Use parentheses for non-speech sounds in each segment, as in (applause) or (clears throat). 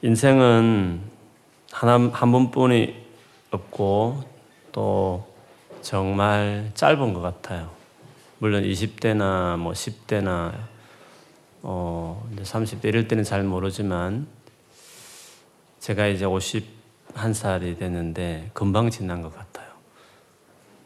인생은 하나, 한 번뿐이 없고 또 정말 짧은 것 같아요. 물론 20대나 뭐 10대나 어, 이제 30대 이럴 때는 잘 모르지만 제가 이제 51살이 됐는데 금방 지난 것 같아요.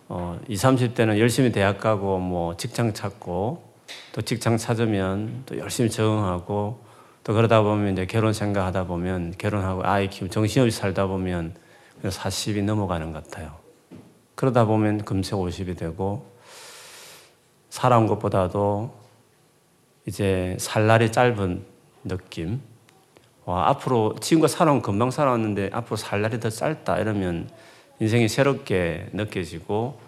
어, 20, 30대는 열심히 대학 가고 뭐 직장 찾고 또 직장 찾으면 또 열심히 적응하고 또 그러다 보면 이제 결혼 생각하다 보면 결혼하고 아이 키우고 정신없이 살다 보면 40이 넘어가는 것 같아요. 그러다 보면 금세 50이 되고 살아온 것보다도 이제 살 날이 짧은 느낌. 와, 앞으로 지금과 살아온 금방 살아왔는데 앞으로 살 날이 더 짧다 이러면 인생이 새롭게 느껴지고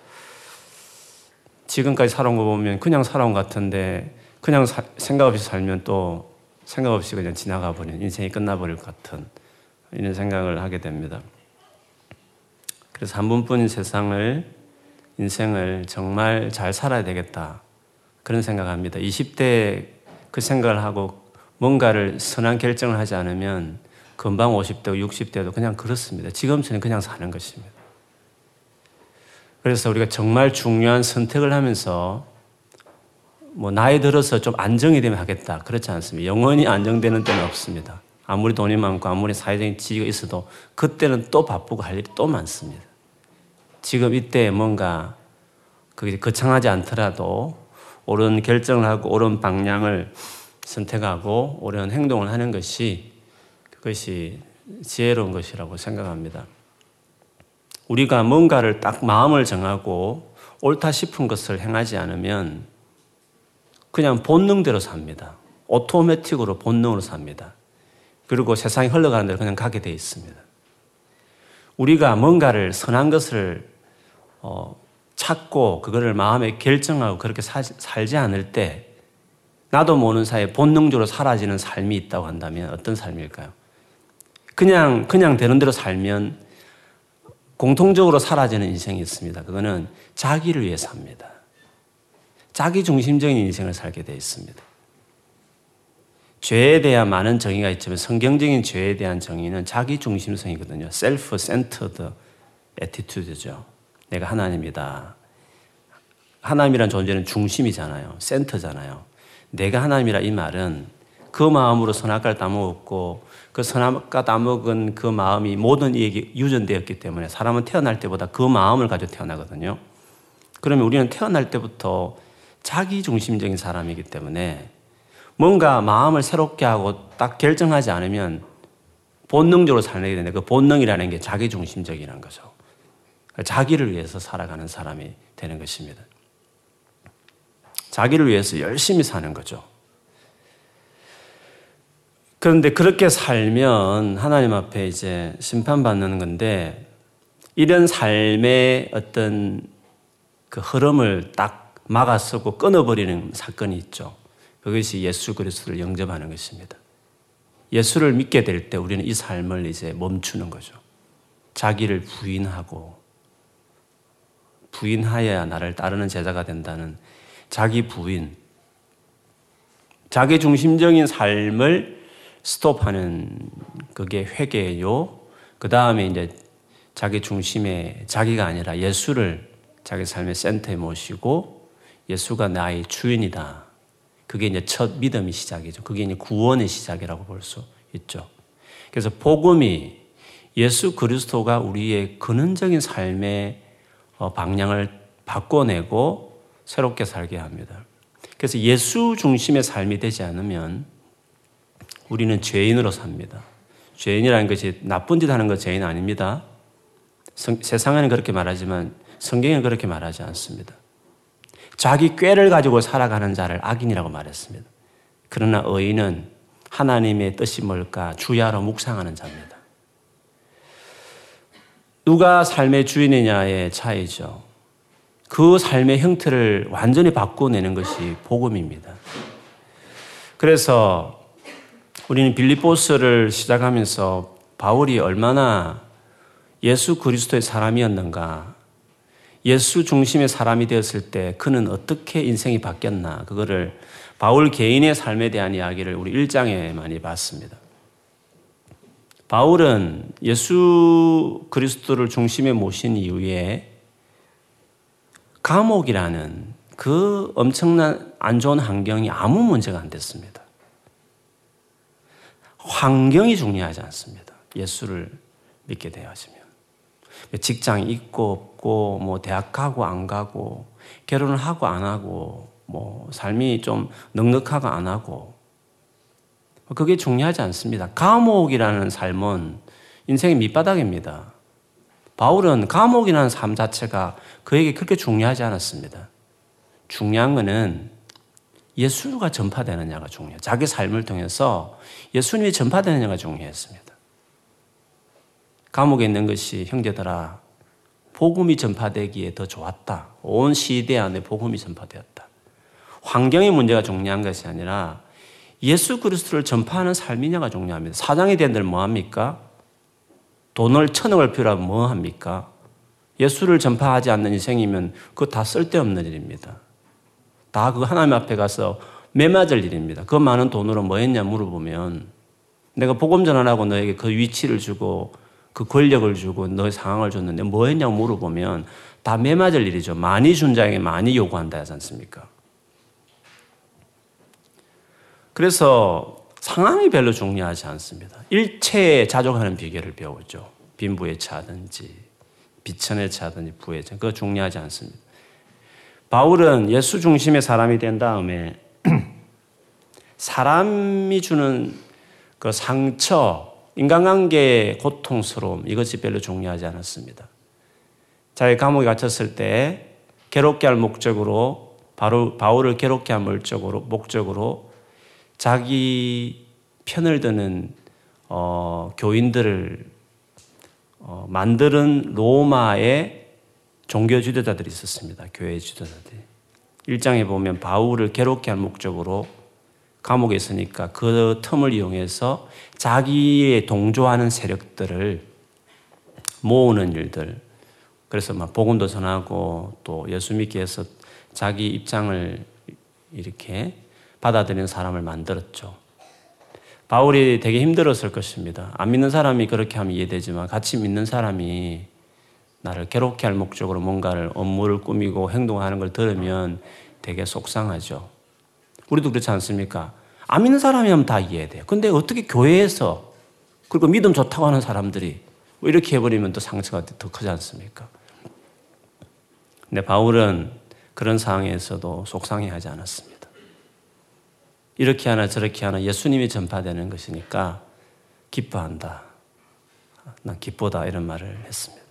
지금까지 살아온 거 보면 그냥 살아온 것 같은데 그냥 사, 생각 없이 살면 또 생각 없이 그냥 지나가 버린 인생이 끝나버릴 것 같은 이런 생각을 하게 됩니다. 그래서 한 번뿐인 세상을 인생을 정말 잘 살아야 되겠다 그런 생각합니다. 20대 그 생각을 하고 뭔가를 선한 결정을 하지 않으면 금방 50대, 60대도 그냥 그렇습니다. 지금처럼 그냥 사는 것입니다. 그래서 우리가 정말 중요한 선택을 하면서 뭐 나이 들어서 좀 안정이 되면 하겠다. 그렇지 않습니다. 영원히 안정되는 때는 없습니다. 아무리 돈이 많고 아무리 사회적인 지위가 있어도 그때는 또 바쁘고 할 일이 또 많습니다. 지금 이때 뭔가 그게 거창하지 않더라도 옳은 결정을 하고 옳은 방향을 선택하고 옳은 행동을 하는 것이 그것이 지혜로운 것이라고 생각합니다. 우리가 뭔가를 딱 마음을 정하고 옳다 싶은 것을 행하지 않으면 그냥 본능대로 삽니다. 오토매틱으로 본능으로 삽니다. 그리고 세상이 흘러가는 대로 그냥 가게 돼 있습니다. 우리가 뭔가를 선한 것을 어, 찾고 그거를 마음에 결정하고 그렇게 사, 살지 않을 때 나도 모르는 사이에 본능적으로 사라지는 삶이 있다고 한다면 어떤 삶일까요? 그냥 그냥 되는 대로 살면 공통적으로 사라지는 인생이 있습니다. 그거는 자기를 위해 삽니다. 자기 중심적인 인생을 살게 되어 있습니다. 죄에 대한 많은 정의가 있지만 성경적인 죄에 대한 정의는 자기 중심성이거든요. self-centered attitude죠. 내가 하나님이다. 하나님이란 존재는 중심이잖아요. 센터잖아요. 내가 하나님이라 이 말은 그 마음으로 선악과를 따먹었고 그 선악과 따먹은 그 마음이 모든 이에게 유전되었기 때문에 사람은 태어날 때보다 그 마음을 가지고 태어나거든요. 그러면 우리는 태어날 때부터 자기 중심적인 사람이기 때문에 뭔가 마음을 새롭게 하고 딱 결정하지 않으면 본능적으로 살게 되는데 그 본능이라는 게 자기 중심적이라는 거죠. 자기를 위해서 살아가는 사람이 되는 것입니다. 자기를 위해서 열심히 사는 거죠. 그런데 그렇게 살면 하나님 앞에 이제 심판받는 건데 이런 삶의 어떤 그 흐름을 딱 막아서고 끊어버리는 사건이 있죠. 그것이 예수 그리스도를 영접하는 것입니다. 예수를 믿게 될 때 우리는 이 삶을 이제 멈추는 거죠. 자기를 부인하고 부인하여야 나를 따르는 제자가 된다는 자기 부인, 자기 중심적인 삶을 스톱하는 그게 회개요. 그 다음에 이제 자기 중심에 자기가 아니라 예수를 자기 삶의 센터에 모시고 예수가 나의 주인이다. 그게 이제 첫 믿음의 시작이죠. 그게 이제 구원의 시작이라고 볼 수 있죠. 그래서 복음이 예수 그리스도가 우리의 근원적인 삶의 어, 방향을 바꿔내고 새롭게 살게 합니다. 그래서 예수 중심의 삶이 되지 않으면 우리는 죄인으로 삽니다. 죄인이라는 것이 나쁜 짓 하는 것 죄인 아닙니다. 성, 세상에는 그렇게 말하지만 성경은 그렇게 말하지 않습니다. 자기 꾀를 가지고 살아가는 자를 악인이라고 말했습니다. 그러나 의인은 하나님의 뜻이 뭘까 주야로 묵상하는 자입니다. 누가 삶의 주인이냐의 차이죠. 그 삶의 형태를 완전히 바꿔내는 것이 복음입니다. 그래서 우리는 빌립보스를 시작하면서 바울이 얼마나 예수 그리스도의 사람이었는가 예수 중심의 사람이 되었을 때 그는 어떻게 인생이 바뀌었나 그거를 바울 개인의 삶에 대한 이야기를 우리 1장에 많이 봤습니다. 바울은 예수 그리스도를 중심에 모신 이후에 감옥이라는 그 엄청난 안 좋은 환경이 아무 문제가 안 됐습니다. 환경이 중요하지 않습니다. 예수를 믿게 되어지면. 직장이 있고 없고, 뭐 대학 가고 안 가고, 결혼을 하고 안 하고, 뭐 삶이 좀 넉넉하고 안 하고, 그게 중요하지 않습니다. 감옥이라는 삶은 인생의 밑바닥입니다. 바울은 감옥이라는 삶 자체가 그에게 그렇게 중요하지 않았습니다. 중요한 것은 예수가 전파되느냐가 중요해요. 자기 삶을 통해서 예수님이 전파되느냐가 중요했습니다. 감옥에 있는 것이 형제들아 복음이 전파되기에 더 좋았다. 온 시대 안에 복음이 전파되었다. 환경의 문제가 중요한 것이 아니라 예수 그리스도를 전파하는 삶이냐가 중요합니다. 사장이 된들 뭐 합니까? 돈을 천억을 필요하면 뭐 합니까? 예수를 전파하지 않는 인생이면 그거 다 쓸데없는 일입니다. 다 그 하나님 앞에 가서 매맞을 일입니다. 그 많은 돈으로 뭐 했냐 물어보면 내가 복음 전환하고 너에게 그 위치를 주고 그 권력을 주고 너의 상황을 줬는데 뭐 했냐고 물어보면 다 매맞을 일이죠. 많이 준 자에게 많이 요구한다 하지 않습니까? 그래서 상황이 별로 중요하지 않습니다. 일체에 자족하는 비결을 배우죠. 빈부의 차든지 비천의 차든지 부의 차. 그거 중요하지 않습니다. 바울은 예수 중심의 사람이 된 다음에 (clears throat) 사람이 주는 그 상처, 인간관계의 고통스러움, 이것이 별로 중요하지 않았습니다. 자기 감옥에 갇혔을 때 괴롭게 할 목적으로, 바로 바울을 괴롭게 할 목적으로, 목적으로 자기 편을 드는 어, 교인들을 어, 만드는 로마의 종교 지도자들이 있었습니다. 교회 지도자들이. 1장에 보면 바울을 괴롭게 할 목적으로 감옥에 있으니까 그 틈을 이용해서 자기의 동조하는 세력들을 모으는 일들. 그래서 막 복음도 전하고 또 예수 믿기 위해서 자기 입장을 이렇게 받아들이는 사람을 만들었죠. 바울이 되게 힘들었을 것입니다. 안 믿는 사람이 그렇게 하면 이해되지만 같이 믿는 사람이 나를 괴롭게 할 목적으로 뭔가를 업무를 꾸미고 행동하는 걸 들으면 되게 속상하죠. 우리도 그렇지 않습니까? 안 믿는 사람이면 다 이해돼요. 근데 어떻게 교회에서 그리고 믿음 좋다고 하는 사람들이 뭐 이렇게 해버리면 또 상처가 더 크지 않습니까? 근데 바울은 그런 상황에서도 속상해 하지 않았습니다. 이렇게 하나 저렇게 하나 예수님이 전파되는 것이니까 기뻐한다. 난 기쁘다. 이런 말을 했습니다.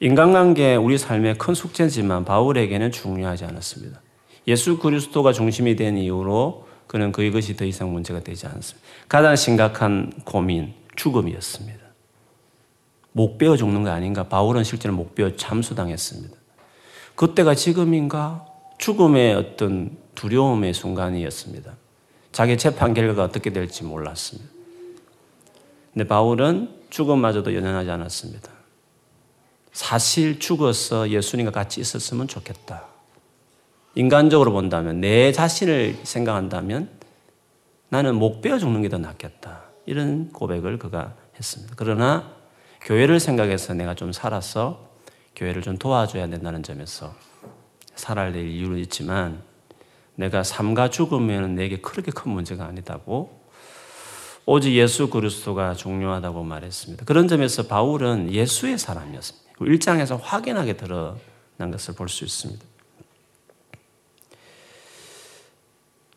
인간관계 우리 삶의 큰 숙제지만 바울에게는 중요하지 않았습니다. 예수 그리스도가 중심이 된 이후로 그는 그것이 더 이상 문제가 되지 않습니다. 가장 심각한 고민, 죽음이었습니다. 목 베어 죽는 거 아닌가? 바울은 실제로 목 베어 참수당했습니다. 그때가 지금인가? 죽음의 어떤 두려움의 순간이었습니다. 자기 재판 결과가 어떻게 될지 몰랐습니다. 근데 바울은 죽음마저도 연연하지 않았습니다. 사실 죽어서 예수님과 같이 있었으면 좋겠다. 인간적으로 본다면, 내 자신을 생각한다면 나는 목 베어 죽는 게 더 낫겠다. 이런 고백을 그가 했습니다. 그러나 교회를 생각해서 내가 좀 살아서 교회를 좀 도와줘야 된다는 점에서 살아야 될 이유는 있지만 내가 삶과 죽으면 내게 그렇게 큰 문제가 아니다고 오직 예수 그리스도가 중요하다고 말했습니다. 그런 점에서 바울은 예수의 사람이었습니다. 1장에서 확연하게 드러난 것을 볼 수 있습니다.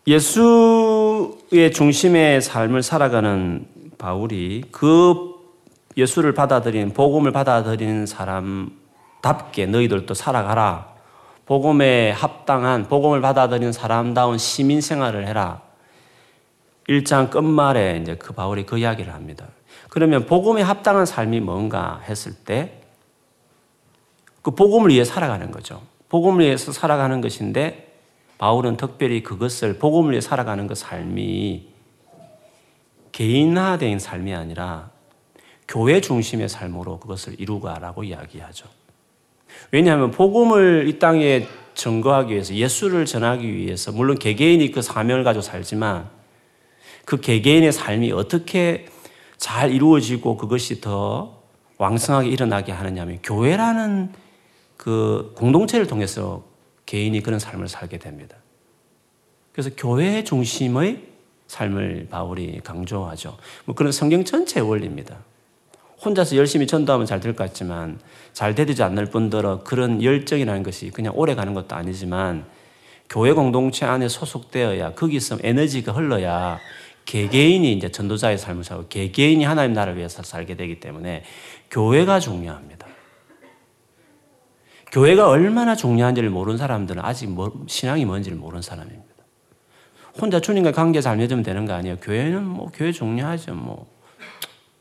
예수의 중심의 삶을 살아가는 바울이 그 예수를 받아들인 복음을 받아들이는 사람답게 너희들도 살아가라. 복음에 합당한 복음을 받아들이는 사람다운 시민 생활을 해라. 1장 끝말에 이제 그 바울이 그 이야기를 합니다. 그러면 복음에 합당한 삶이 뭔가 했을 때 그 복음을 위해 살아가는 거죠. 복음을 위해서 살아가는 것인데 바울은 특별히 그것을 복음을 위해 살아가는 그 삶이 개인화된 삶이 아니라 교회 중심의 삶으로 그것을 이루가라고 이야기하죠. 왜냐하면 복음을 이 땅에 증거하기 위해서 예수를 전하기 위해서 물론 개개인이 그 사명을 가지고 살지만 그 개개인의 삶이 어떻게 잘 이루어지고 그것이 더 왕성하게 일어나게 하느냐면 교회라는 그 공동체를 통해서 개인이 그런 삶을 살게 됩니다. 그래서 교회 중심의 삶을 바울이 강조하죠. 뭐 그런 성경 전체의 원리입니다. 혼자서 열심히 전도하면 잘 될 것 같지만 잘 되지 않을 뿐더러 그런 열정이라는 것이 그냥 오래 가는 것도 아니지만 교회 공동체 안에 소속되어야 거기서 에너지가 흘러야 개개인이 이제 전도자의 삶을 살고 개개인이 하나님 나라를 위해서 살게 되기 때문에 교회가 중요합니다. 교회가 얼마나 중요한지를 모르는 사람들은 아직 뭐, 신앙이 뭔지를 모르는 사람입니다. 혼자 주님과 관계 잘 맺으면 되는 거 아니에요. 교회는 뭐 교회 중요하죠. 뭐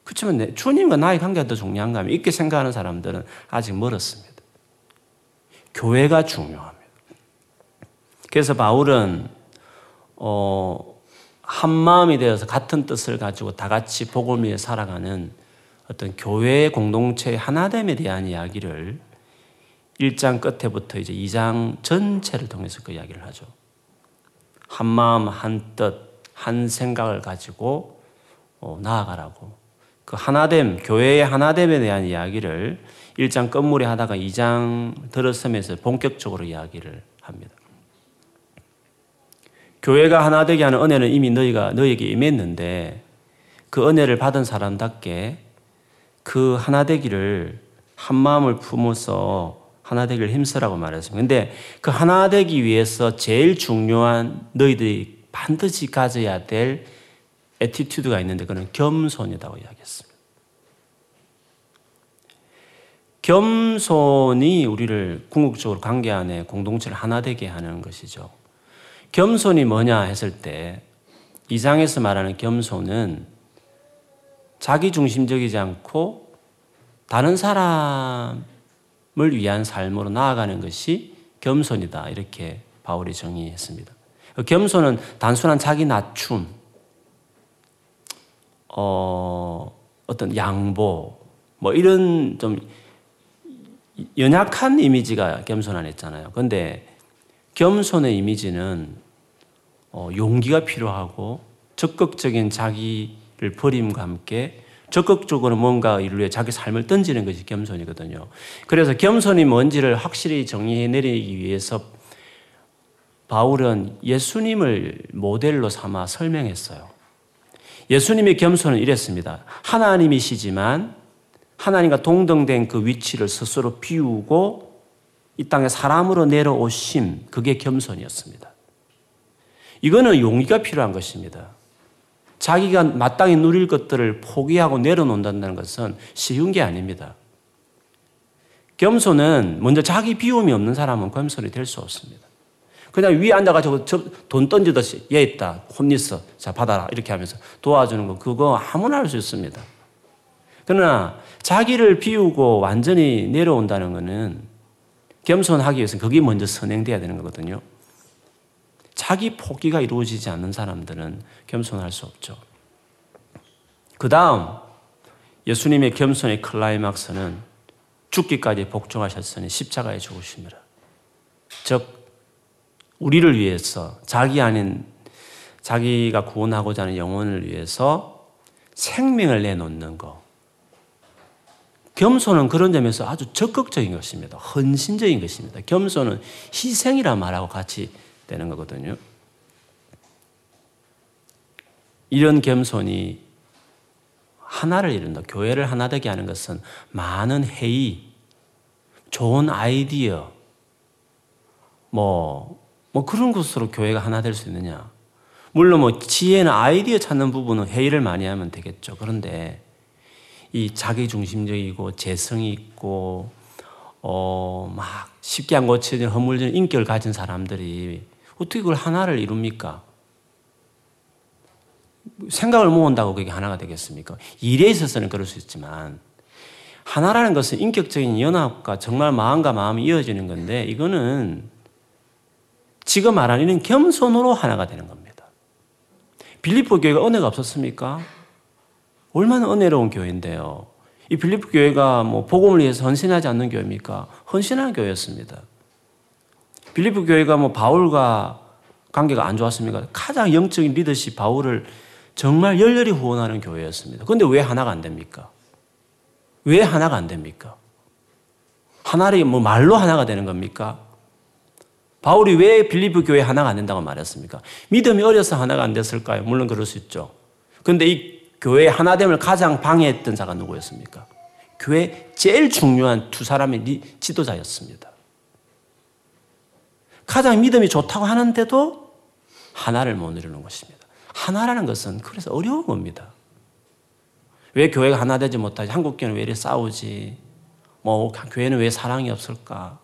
그렇지만 주님과 나의 관계가 더 중요한가 하면 이렇게 생각하는 사람들은 아직 멀었습니다. 교회가 중요합니다. 그래서 바울은 어, 한 마음이 되어서 같은 뜻을 가지고 다 같이 복음 위에 살아가는 어떤 교회 공동체의 하나됨에 대한 이야기를 1장 끝에부터 이제 2장 전체를 통해서 그 이야기를 하죠. 한 마음, 한 뜻, 한 생각을 가지고 어, 나아가라고. 그 하나됨, 교회의 하나됨에 대한 이야기를 1장 끝물에 하다가 2장 들어서면서 본격적으로 이야기를 합니다. 교회가 하나 되게 하는 은혜는 이미 너희가 너에게 임했는데 그 은혜를 받은 사람답게 그 하나 되기를 한 마음을 품어서 하나 되기를 힘쓰라고 말했습니다. 근데 그 하나 되기 위해서 제일 중요한 너희들이 반드시 가져야 될 attitude가 있는데 그는 겸손이라고 이야기했습니다. 겸손이 우리를 궁극적으로 관계 안에 공동체를 하나 되게 하는 것이죠. 겸손이 뭐냐 했을 때 이상에서 말하는 겸손은 자기 중심적이지 않고 다른 사람을 위한 삶으로 나아가는 것이 겸손이다. 이렇게 바울이 정의했습니다. 겸손은 단순한 자기 낮춤, 어, 어떤 양보, 뭐 이런 좀 연약한 이미지가 겸손 안 했잖아요. 근데 겸손의 이미지는 어, 용기가 필요하고 적극적인 자기를 버림과 함께 적극적으로 뭔가 위해 자기 삶을 던지는 것이 겸손이거든요. 그래서 겸손이 뭔지를 확실히 정리해 내리기 위해서 바울은 예수님을 모델로 삼아 설명했어요. 예수님의 겸손은 이랬습니다. 하나님이시지만 하나님과 동등된 그 위치를 스스로 비우고 이 땅에 사람으로 내려오심, 그게 겸손이었습니다. 이거는 용기가 필요한 것입니다. 자기가 마땅히 누릴 것들을 포기하고 내려놓는다는 것은 쉬운 게 아닙니다. 겸손은 먼저 자기 비움이 없는 사람은 겸손이 될 수 없습니다. 그냥 위에 앉아가지고 돈 던지듯이 얘 있다 혼냈어 자 받아라 이렇게 하면서 도와주는 거 그거 아무나 할 수 있습니다. 그러나 자기를 비우고 완전히 내려온다는 것은 겸손하기 위해서는 그게 먼저 선행돼야 되는 거거든요. 자기 포기가 이루어지지 않는 사람들은 겸손할 수 없죠. 그 다음 예수님의 겸손의 클라이막스는 죽기까지 복종하셨으니 십자가에 죽으십니다. 즉 우리를 위해서 자기 아닌 자기가 구원하고자 하는 영혼을 위해서 생명을 내놓는 것. 겸손은 그런 점에서 아주 적극적인 것입니다. 헌신적인 것입니다. 겸손은 희생이라 말하고 같이 되는 거거든요. 이런 겸손이 하나를 이룬다. 교회를 하나 되게 하는 것은 많은 회의, 좋은 아이디어, 뭐, 뭐 그런 것으로 교회가 하나 될 수 있느냐. 물론 뭐 지혜나 아이디어 찾는 부분은 회의를 많이 하면 되겠죠. 그런데 이 자기 중심적이고 재성이 있고 어 막 쉽게 안 고쳐진 허물진 인격을 가진 사람들이 어떻게 그걸 하나를 이룹니까? 생각을 모은다고 그게 하나가 되겠습니까? 일에 있어서는 그럴 수 있지만 하나라는 것은 인격적인 연합과 정말 마음과 마음이 이어지는 건데 이거는 지금 말하는 겸손으로 하나가 되는 겁니다. 빌립보 교회가 은혜가 없었습니까? 얼마나 은혜로운 교회인데요. 이 빌립보 교회가 뭐 복음을 위해서 헌신하지 않는 교회입니까? 헌신한 교회였습니다. 빌립보 교회가 뭐 바울과 관계가 안 좋았습니까? 가장 영적인 리더십 바울을 정말 열렬히 후원하는 교회였습니다. 그런데 왜 하나가 안 됩니까? 왜 하나가 안 됩니까? 하나를 뭐 말로 하나가 되는 겁니까? 바울이 왜 빌리브 교회 하나가 안 된다고 말했습니까? 믿음이 어려서 하나가 안 됐을까요? 물론 그럴 수 있죠. 그런데 이 교회의 하나됨을 가장 방해했던 자가 누구였습니까? 교회 제일 중요한 두 사람의 지도자였습니다. 가장 믿음이 좋다고 하는데도 하나를 못 이루는 것입니다. 하나라는 것은 그래서 어려운 겁니다. 왜 교회가 하나 되지 못하지? 한국 교회는 왜 이렇게 싸우지? 뭐, 교회는 왜 사랑이 없을까?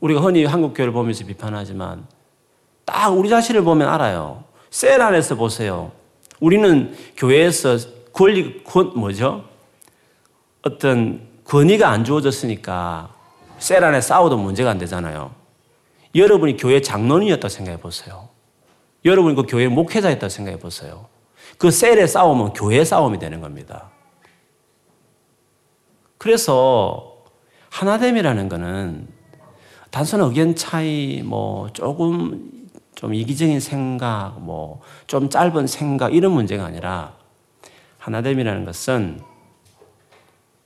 우리가 흔히 한국 교회를 보면서 비판하지만 딱 우리 자신을 보면 알아요. 셀 안에서 보세요. 우리는 교회에서 권리, 권, 뭐죠? 어떤 권위가 안 주어졌으니까 셀 안에 싸워도 문제가 안 되잖아요. 여러분이 교회 장로님이었다고 생각해 보세요. 여러분이 그 교회 목회자였다고 생각해 보세요. 그 셀의 싸움은 교회 싸움이 되는 겁니다. 그래서 하나됨이라는 것은 단순한 의견 차이, 뭐 조금 좀 이기적인 생각, 뭐 좀 짧은 생각 이런 문제가 아니라 하나됨이라는 것은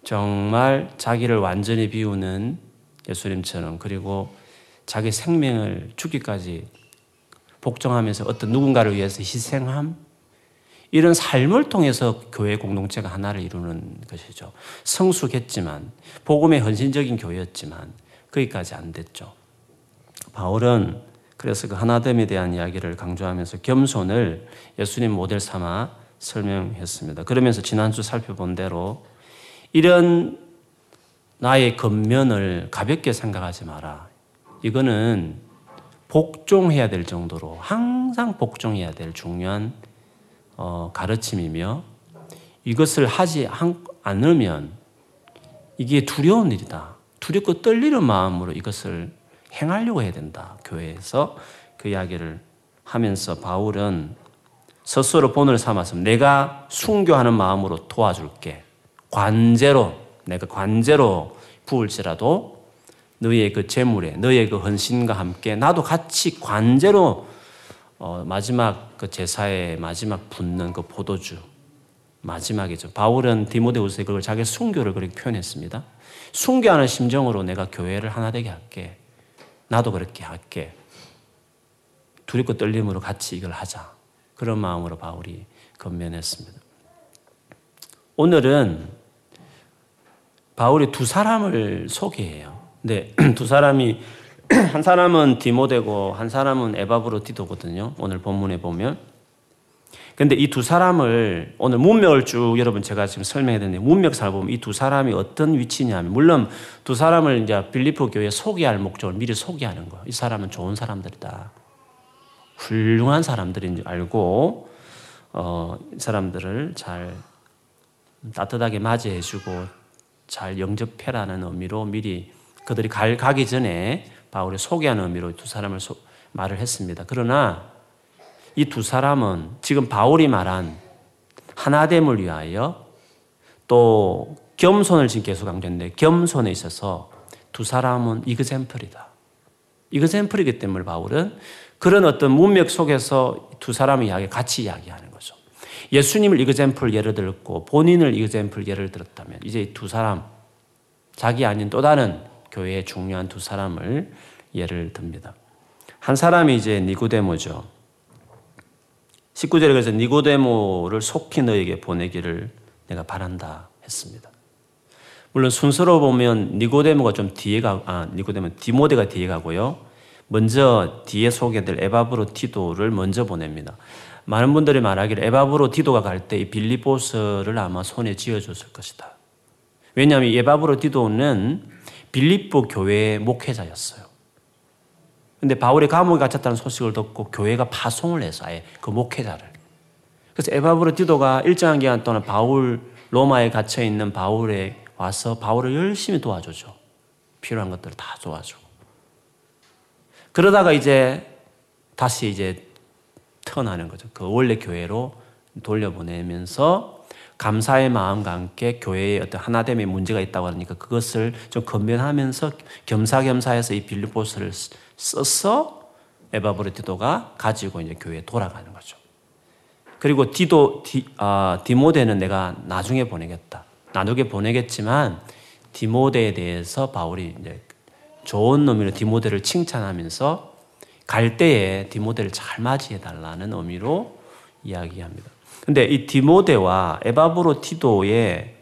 정말 자기를 완전히 비우는 예수님처럼 그리고 자기 생명을 죽기까지 복종하면서 어떤 누군가를 위해서 희생함 이런 삶을 통해서 교회 공동체가 하나를 이루는 것이죠. 성숙했지만 복음의 헌신적인 교회였지만 거기까지 안 됐죠. 바울은 그래서 그 하나됨에 대한 이야기를 강조하면서 겸손을 예수님 모델 삼아 설명했습니다. 그러면서 지난주 살펴본 대로 이런 나의 겉면을 가볍게 생각하지 마라. 이거는 복종해야 될 정도로 항상 복종해야 될 중요한 어, 가르침이며 이것을 하지 않으면 이게 두려운 일이다. 두렵고 떨리는 마음으로 이것을 행하려고 해야 된다. 교회에서 그 이야기를 하면서 바울은 스스로 본을 삼아서 내가 순교하는 마음으로 도와줄게. 관제로 내가 관제로 부을지라도 너희의 그 재물에 너희의 그 헌신과 함께 나도 같이 관제로 어, 마지막 그 제사의 마지막 붙는 그 포도주 마지막이죠. 바울은 디모데후서에 그걸 자기 순교를 그렇게 표현했습니다. 순교하는 심정으로 내가 교회를 하나 되게 할게. 나도 그렇게 할게. 두렵고 떨림으로 같이 이걸 하자. 그런 마음으로 바울이 건면했습니다. 오늘은 바울이 두 사람을 소개해요. 근데 (clears throat) 두 사람이 (clears throat) 한 사람은 디모데고 한 사람은 에바브로디도거든요. 오늘 본문에 보면. 근데 이 두 사람을 오늘 문맥을 쭉 여러분 제가 지금 설명해 드렸는데 문맥살 보면 이 두 사람이 어떤 위치냐면 물론 두 사람을 이제 빌리포 교회에 소개할 목적을 미리 소개하는 거. 이 사람은 좋은 사람들이다. 훌륭한 사람들인 줄 알고 어, 이 사람들을 잘 따뜻하게 맞이해 주고 잘 영접해라는 의미로 미리 그들이 갈, 가기 전에 바울이 소개하는 의미로 두 사람을 소, 말을 했습니다. 그러나 이 두 사람은 지금 바울이 말한 하나됨을 위하여 또 겸손을 지금 계속 강조했는데 겸손에 있어서 두 사람은 이그샘플이다. example이기 때문에 바울은 그런 어떤 문맥 속에서 두 사람의 이야기 같이 이야기하는 거죠. 예수님을 example 예를 들었고 본인을 example 예를 들었다면 이제 두 사람 자기 아닌 또 다른 교회의 중요한 두 사람을 예를 듭니다. 한 사람이 이제 디모데죠. 19절에 그래서 디모데를 속히 너에게 보내기를 내가 바란다 했습니다. 물론 순서로 보면 니고데모가 좀 뒤에 가, 아, 니고데모, 디모데가 뒤에 가고요. 먼저 뒤에 소개될 에바브로 티도를 먼저 보냅니다. 많은 분들이 말하기를 에바브로 디도가 갈 때 이 빌리보스를 아마 손에 쥐어줬을 것이다. 왜냐하면 에바브로 디도는 빌립보 교회의 목회자였어요. 근데 바울이 감옥에 갇혔다는 소식을 듣고 교회가 파송을 해서 아예 그 목회자를. 그래서 에바브로 디도가 일정한 기간 동안 바울 로마에 갇혀 있는 바울에 와서 바울을 열심히 도와주죠. 필요한 것들을 다 도와주고. 그러다가 이제 다시 이제 턴하는 거죠. 그 원래 교회로 돌려보내면서 감사의 마음과 함께 교회에 어떤 하나됨의 문제가 있다고 하니까 그것을 좀 건면하면서 겸사겸사해서 이 빌립보스를 써서 에바브레티도가 가지고 이제 교회에 돌아가는 거죠. 그리고 디도 디, 아, 디모데는 내가 나중에 보내겠다. 나누게 보내겠지만 디모데에 대해서 바울이 이제 좋은 놈으로 디모데를 칭찬하면서 갈 때에 디모데를 잘 맞이해 달라는 의미로 이야기합니다. 근데 이 디모데와 에바브로 티도의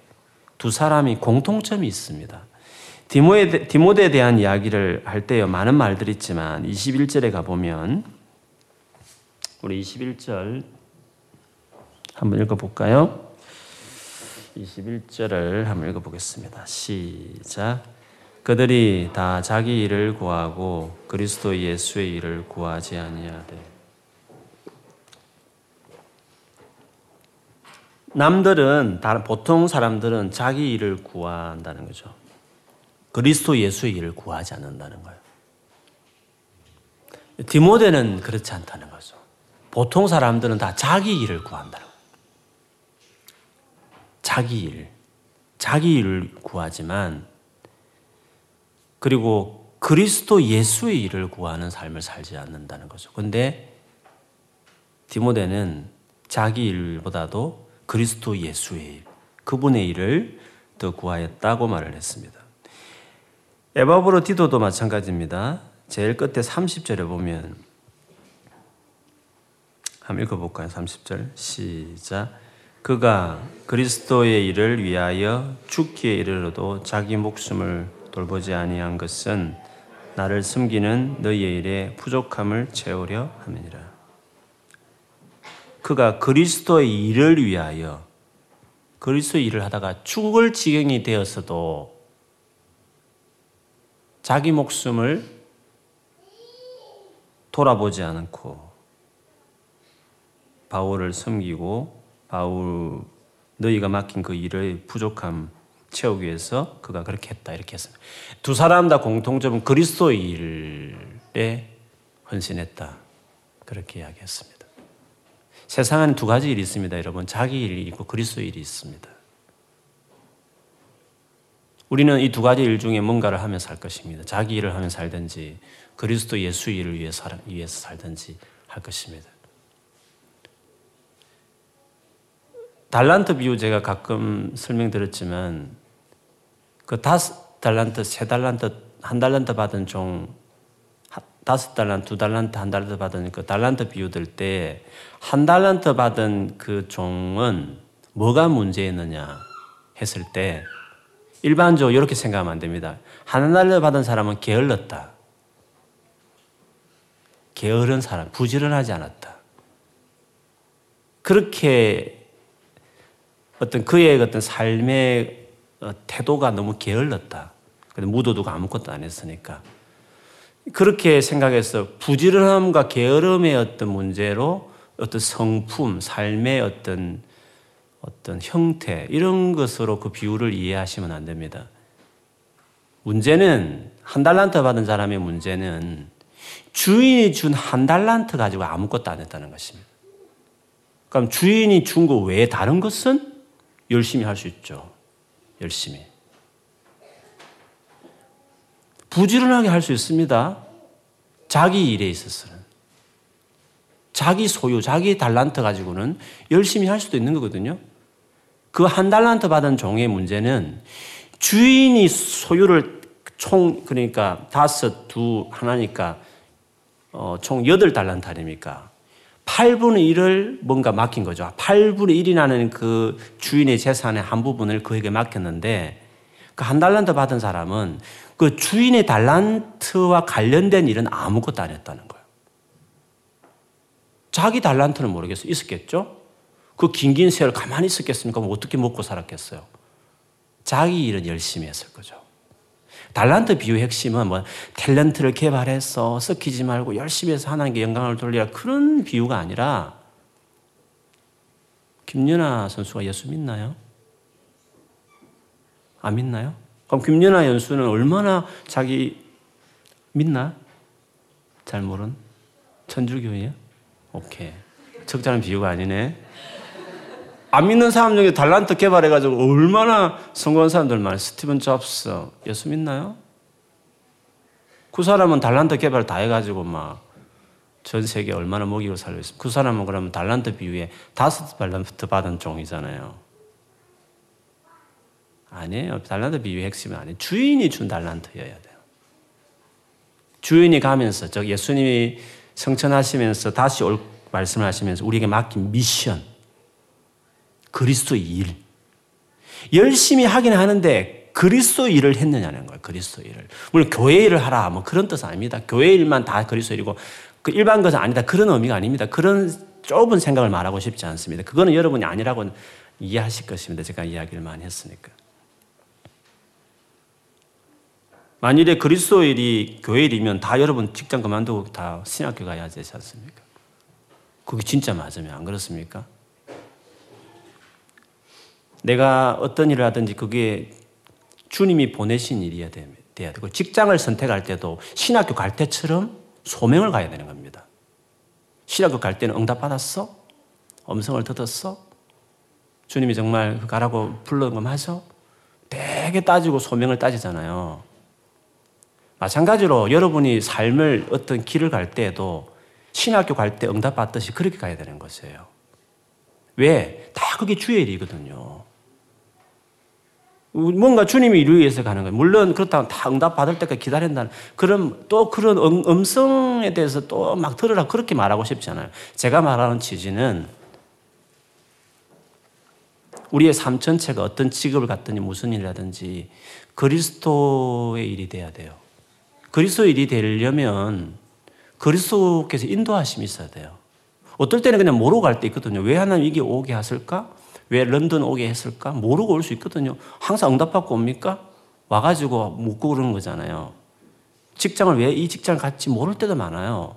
두 사람이 공통점이 있습니다. 디모에, 디모데에 대한 이야기를 할 때요, 많은 말들이 있지만 21절에 가보면 우리 21절 한번 읽어볼까요? 21절을 한번 읽어보겠습니다. 시작. 그들이 다 자기 일을 구하고 그리스도 예수의 일을 구하지 아니하되 남들은 다른 보통 사람들은 자기 일을 구한다는 거죠. 그리스도 예수의 일을 구하지 않는다는 거예요. 디모데는 그렇지 않다는 거죠. 보통 사람들은 다 자기 일을 구한다는 거예요. 자기 일, 자기 일을 구하지만 그리고 그리스도 예수의 일을 구하는 삶을 살지 않는다는 거죠. 근데 디모데는 자기 일보다도 그리스도 예수의 일, 그분의 일을 더 구하였다고 말을 했습니다. 에바브로 디도도 마찬가지입니다. 제일 끝에 30절에 보면 한번 읽어볼까요? 30절 시작 그가 그리스도의 일을 위하여 죽기에 이르러도 자기 목숨을 돌보지 아니한 것은 나를 숨기는 너희의 일에 부족함을 채우려 함이니라. 그가 그리스도의 일을 위하여 그리스도의 일을 하다가 죽을 지경이 되었어도 자기 목숨을 돌아보지 않고 바울을 섬기고 바울 너희가 맡긴 그 일의 부족함 채우기 위해서 그가 그렇게 했다 이렇게 했습니다. 두 사람 다 공통점은 그리스도의 일에 헌신했다. 그렇게 이야기했습니다. 세상에는 두 가지 일이 있습니다, 여러분. 자기 일이 있고 그리스도의 일이 있습니다. 우리는 이 두 가지 일 중에 뭔가를 하며 살 것입니다. 자기 일을 하며 살든지 그리스도 예수 일을 위해서 살든지 할 것입니다. 달란트 비유 제가 가끔 설명드렸지만 그 다섯 달란트, 세 달란트, 한 달란트 받은 종, 다섯 달란트, 두 달란트, 한 달란트 받은 그 달란트 비유 들 때 한 달란트 받은 그 종은 뭐가 문제였느냐 했을 때 일반적으로 이렇게 생각하면 안 됩니다. 한 달란트 받은 사람은 게을렀다. 게으른 사람, 부지런하지 않았다. 그렇게 어떤 그의 어떤 삶의 어, 태도가 너무 게을렀다. 무도도가 아무것도 안 했으니까. 그렇게 생각해서 부지런함과 게으름의 어떤 문제로 어떤 성품, 삶의 어떤 어떤 형태, 이런 것으로 그 비유를 이해하시면 안 됩니다. 문제는 한 달란트 받은 사람의 문제는 주인이 준 한 달란트 가지고 아무것도 안 했다는 것입니다. 그럼 주인이 준 거 외에 다른 것은 열심히 할 수 있죠. 열심히. 부지런하게 할 수 있습니다. 자기 일에 있어서는. 자기 소유, 자기 달란트 가지고는 열심히 할 수도 있는 거거든요. 그 한 달란트 받은 종의 문제는 주인이 소유를 총, 그러니까 다섯, 두, 하나니까, 어, 총 여덟 달란트 아닙니까? 8분의 1을 뭔가 맡긴 거죠. 8분의 1이라는 그 주인의 재산의 한 부분을 그에게 맡겼는데 그 한 달란트 받은 사람은 그 주인의 달란트와 관련된 일은 아무것도 안 했다는 거예요. 자기 달란트는 모르겠어요. 있었겠죠? 그 긴 긴 세월 가만히 있었겠습니까? 어떻게 먹고 살았겠어요? 자기 일은 열심히 했을 거죠. 달란트 비유 핵심은 뭐 탤런트를 개발해서 썩히지 말고 열심히 해서 하나님께 영광을 돌리라 그런 비유가 아니라 김연아 선수가 예수 믿나요? 안 믿나요? 그럼 김연아 연수는 얼마나 자기 믿나? 잘 모른? 천주교예요? 오케이. 적절한 비유가 아니네. 안 믿는 사람 중에 달란트 개발해가지고 얼마나 성공한 사람들 많아요. 스티븐 잡스. 예수 믿나요? 그 사람은 달란트 개발 다 해가지고 막 전 세계 얼마나 먹이고 살고 있습니까? 그 사람은 그러면 달란트 비유에 다섯 달란트 받은 종이잖아요. 아니에요. 달란트 비유의 핵심은 아니에요. 주인이 준 달란트여야 돼요. 주인이 가면서, 저 예수님이 성천하시면서 다시 올 말씀을 하시면서 우리에게 맡긴 미션, 그리스도 일. 열심히 하긴 하는데 그리스도 일을 했느냐는 거예요. 그리스도 일을. 물론 교회 일을 하라 뭐 그런 뜻은 아닙니다. 교회 일만 다 그리스도 일이고 그 일반 것은 아니다. 그런 의미가 아닙니다. 그런 좁은 생각을 말하고 싶지 않습니다. 그거는 여러분이 아니라고 이해하실 것입니다. 제가 이야기를 많이 했으니까. 만일에 그리스도 일이 교회 일이면 다 여러분 직장 그만두고 다 신학교 가야 되지 않습니까? 그게 진짜 맞으면 안 그렇습니까? 내가 어떤 일을 하든지 그게 주님이 보내신 일이어야 돼야 되고 직장을 선택할 때도 신학교 갈 때처럼 소명을 가야 되는 겁니다. 신학교 갈 때는 응답 받았어? 음성을 듣었어? 주님이 정말 가라고 불러온 거 맞아? 되게 따지고 소명을 따지잖아요. 마찬가지로 여러분이 삶을 어떤 길을 갈 때에도 신학교 갈 때 응답 받듯이 그렇게 가야 되는 것이에요. 왜? 다 그게 주의 일이거든요. 뭔가 주님이 이루기 위해서 가는 거예요. 물론 그렇다고 다 응답 받을 때까지 기다린다는 그럼 또 그런 음, 성에 대해서 또 막 들으라 그렇게 말하고 싶지 않아요. 제가 말하는 취지는 우리의 삶 전체가 어떤 직업을 갖든지 무슨 일이라든지 그리스도의 일이 돼야 돼요. 그리스도 일이 되려면 그리스도께서 인도하심이 있어야 돼요. 어떨 때는 그냥 모르고 갈 때 있거든요. 왜 하나님 이게 오게 하실까? 왜 런던 오게 했을까? 모르고 올 수 있거든요. 항상 응답받고 옵니까? 와가지고 묻고 그러는 거잖아요. 직장을 왜 이 직장을 갔지 모를 때도 많아요.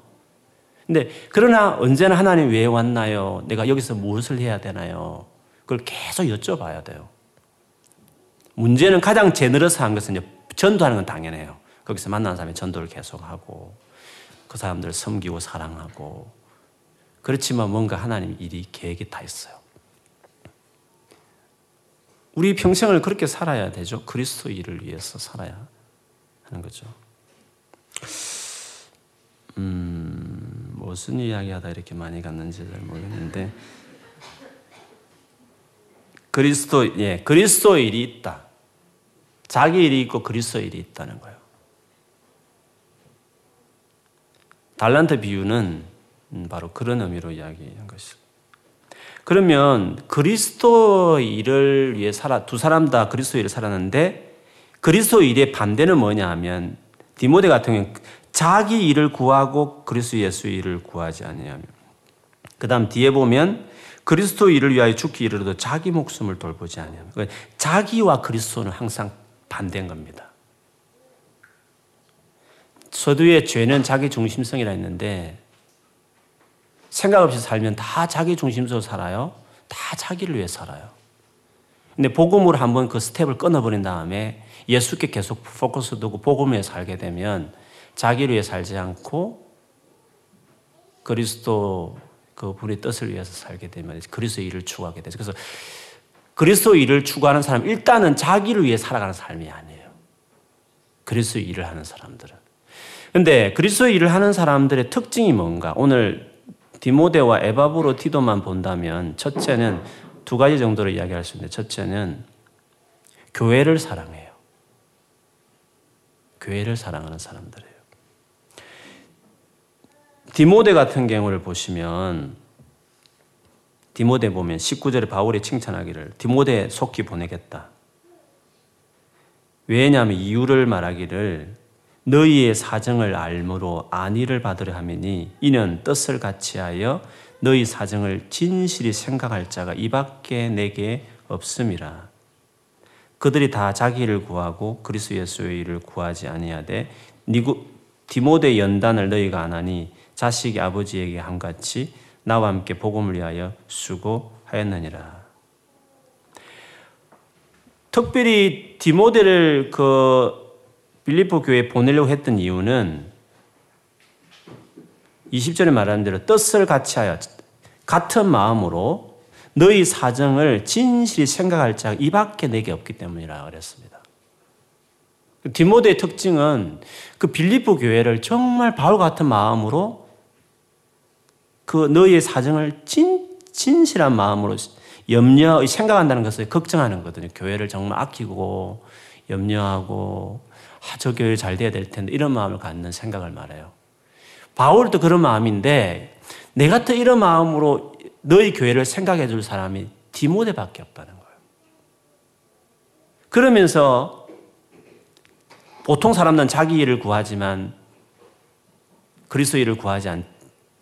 근데 그러나 언제나 하나님 왜 왔나요? 내가 여기서 무엇을 해야 되나요? 그걸 계속 여쭤봐야 돼요. 문제는 가장 제너러스한 것은 전도하는 건 당연해요. 거기서 만난 사람이 전도를 계속하고 그 사람들을 섬기고 사랑하고 그렇지만 뭔가 하나님 일이 계획이 다 있어요. 우리 평생을 그렇게 살아야 되죠. 그리스도 일을 위해서 살아야 하는 거죠. 음, 무슨 이야기하다 이렇게 많이 갔는지 잘 모르겠는데 그리스도 예, 그리스도 일이 있다. 자기 일이 있고 그리스도 일이 있다는 거예요. 달란트 비유는 음, 바로 그런 의미로 이야기한 것이죠. 그러면 그리스도 일을 위해 살아 두 사람 다 그리스도 일을 살았는데 그리스도 일의 반대는 뭐냐 하면 디모데 같은 경우는 자기 일을 구하고 그리스도 예수 일을 구하지 아니하며 그다음 뒤에 보면 그리스도 일을 위하여 죽기 이르러도 자기 목숨을 돌보지 아니하며 그러니까 자기와 그리스도는 항상 반대인 겁니다. 서두의 죄는 자기 중심성이라 했는데 생각 없이 살면 다 자기 중심적으로 살아요. 다 자기를 위해 살아요. 근데 복음으로 한번 그 스텝을 끊어버린 다음에 예수께 계속 포커스 두고 복음에 살게 되면 자기를 위해 살지 않고 그리스도 그 분의 뜻을 위해서 살게 되면 그리스도 일을 추구하게 되죠. 그래서 그리스도 일을 추구하는 사람 일단은 자기를 위해 살아가는 삶이 아니에요. 그리스도 일을 하는 사람들은. 근데 그리스도 일을 하는 사람들의 특징이 뭔가? 오늘 디모데와 에바브로 티도만 본다면 첫째는 두 가지 정도로 이야기할 수 있는데 첫째는 교회를 사랑해요. 교회를 사랑하는 사람들이에요. 디모데 같은 경우를 보시면 디모데 보면 19절에 바울이 칭찬하기를 디모데 속히 보내겠다. 왜냐하면 이유를 말하기를 너희의 사정을 알므로 안위를 받으려 하매니 이는 뜻을 같이하여 너희 사정을 진실히 생각할 자가 이밖에 내게 없음이라. 그들이 다 자기 를 구하고 그리스도 예수의 일을 구하지 아니하되 니구 디모데 연단을 너희가 안 하니 자식이 아버지에게 함같이 나와 함께 복음을 위하여 수고하였느니라. 특별히 디모데를 그 빌리포 교회에 보내려고 했던 이유는 20절에 말하는 대로 뜻을 같이 하여 같은 마음으로 너희 사정을 진실히 생각할 자가 이 밖에 내게 없기 때문이라 그랬습니다. 디모데의 특징은 그 빌리포 교회를 정말 바울 같은 마음으로 그 너희의 사정을 진, 진실한 마음으로 염려, 생각한다는 것을 걱정하는 거거든요. 교회를 정말 아끼고 염려하고 아, 저 교회 잘 돼야 될 텐데 이런 마음을 갖는 생각을 말해요. 바울도 그런 마음인데 내 같은 이런 마음으로 너희 교회를 생각해 줄 사람이 디모데밖에 없다는 거예요. 그러면서 보통 사람들은 자기 일을 구하지만 그리스도 일을 구하지 않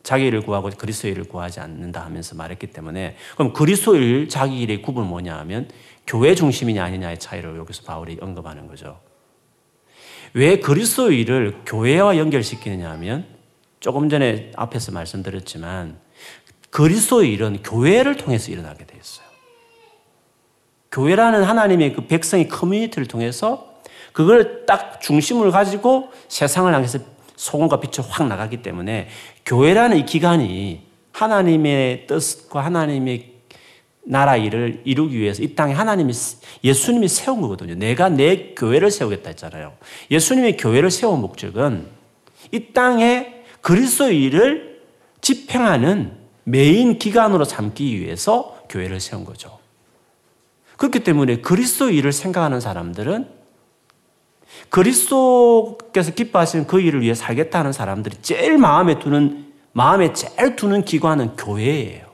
자기 일을 구하고 그리스도 일을 구하지 않는다 하면서 말했기 때문에 그럼 그리스도 일 자기 일의 구분 뭐냐 하면 교회 중심이냐 아니냐의 차이를 여기서 바울이 언급하는 거죠. 왜 그리스도 일을 교회와 연결시키느냐 하면 조금 전에 앞에서 말씀드렸지만 그리스도 일은 교회를 통해서 일어나게 돼 있어요. 교회라는 하나님의 그 백성의 커뮤니티를 통해서 그걸 딱 중심을 가지고 세상을 향해서 소금과 빛을 확 나가기 때문에 교회라는 이 기관이 하나님의 뜻과 하나님의 나라 일을 이루기 위해서 이 땅에 하나님이 예수님이 세운 거거든요. 내가 내 교회를 세우겠다 했잖아요. 예수님의 교회를 세운 목적은 이 땅에 그리스도 일을 집행하는 메인 기관으로 삼기 위해서 교회를 세운 거죠. 그렇기 때문에 그리스도 일을 생각하는 사람들은 그리스도께서 기뻐하시는 그 일을 위해 살겠다는 사람들이 제일 마음에 두는 마음에 제일 두는 기관은 교회예요.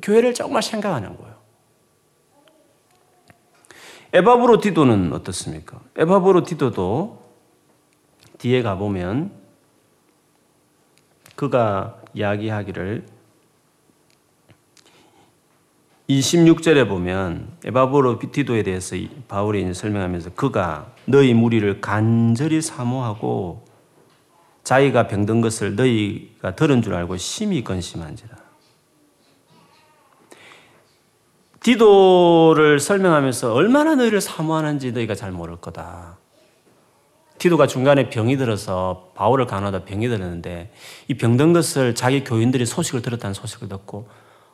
교회를 정말 생각하는 거예요. 에바브로 디도는 어떻습니까? 에바브로 디도도 뒤에 가보면 그가 이야기하기를 26절에 보면 에바브로 비티도에 대해서 바울이 설명하면서 그가 너희 무리를 간절히 사모하고 자기가 병든 것을 너희가 들은 줄 알고 심히 건심한지라. 디도를 설명하면서 얼마나 너희를 사모하는지 너희가 잘 모를 거다. 디도가 중간에 병이 들어서 바울을 간호하다 병이 들었는데 이 병든 것을 자기 교인들이 소식을 들었다는 소식을 듣고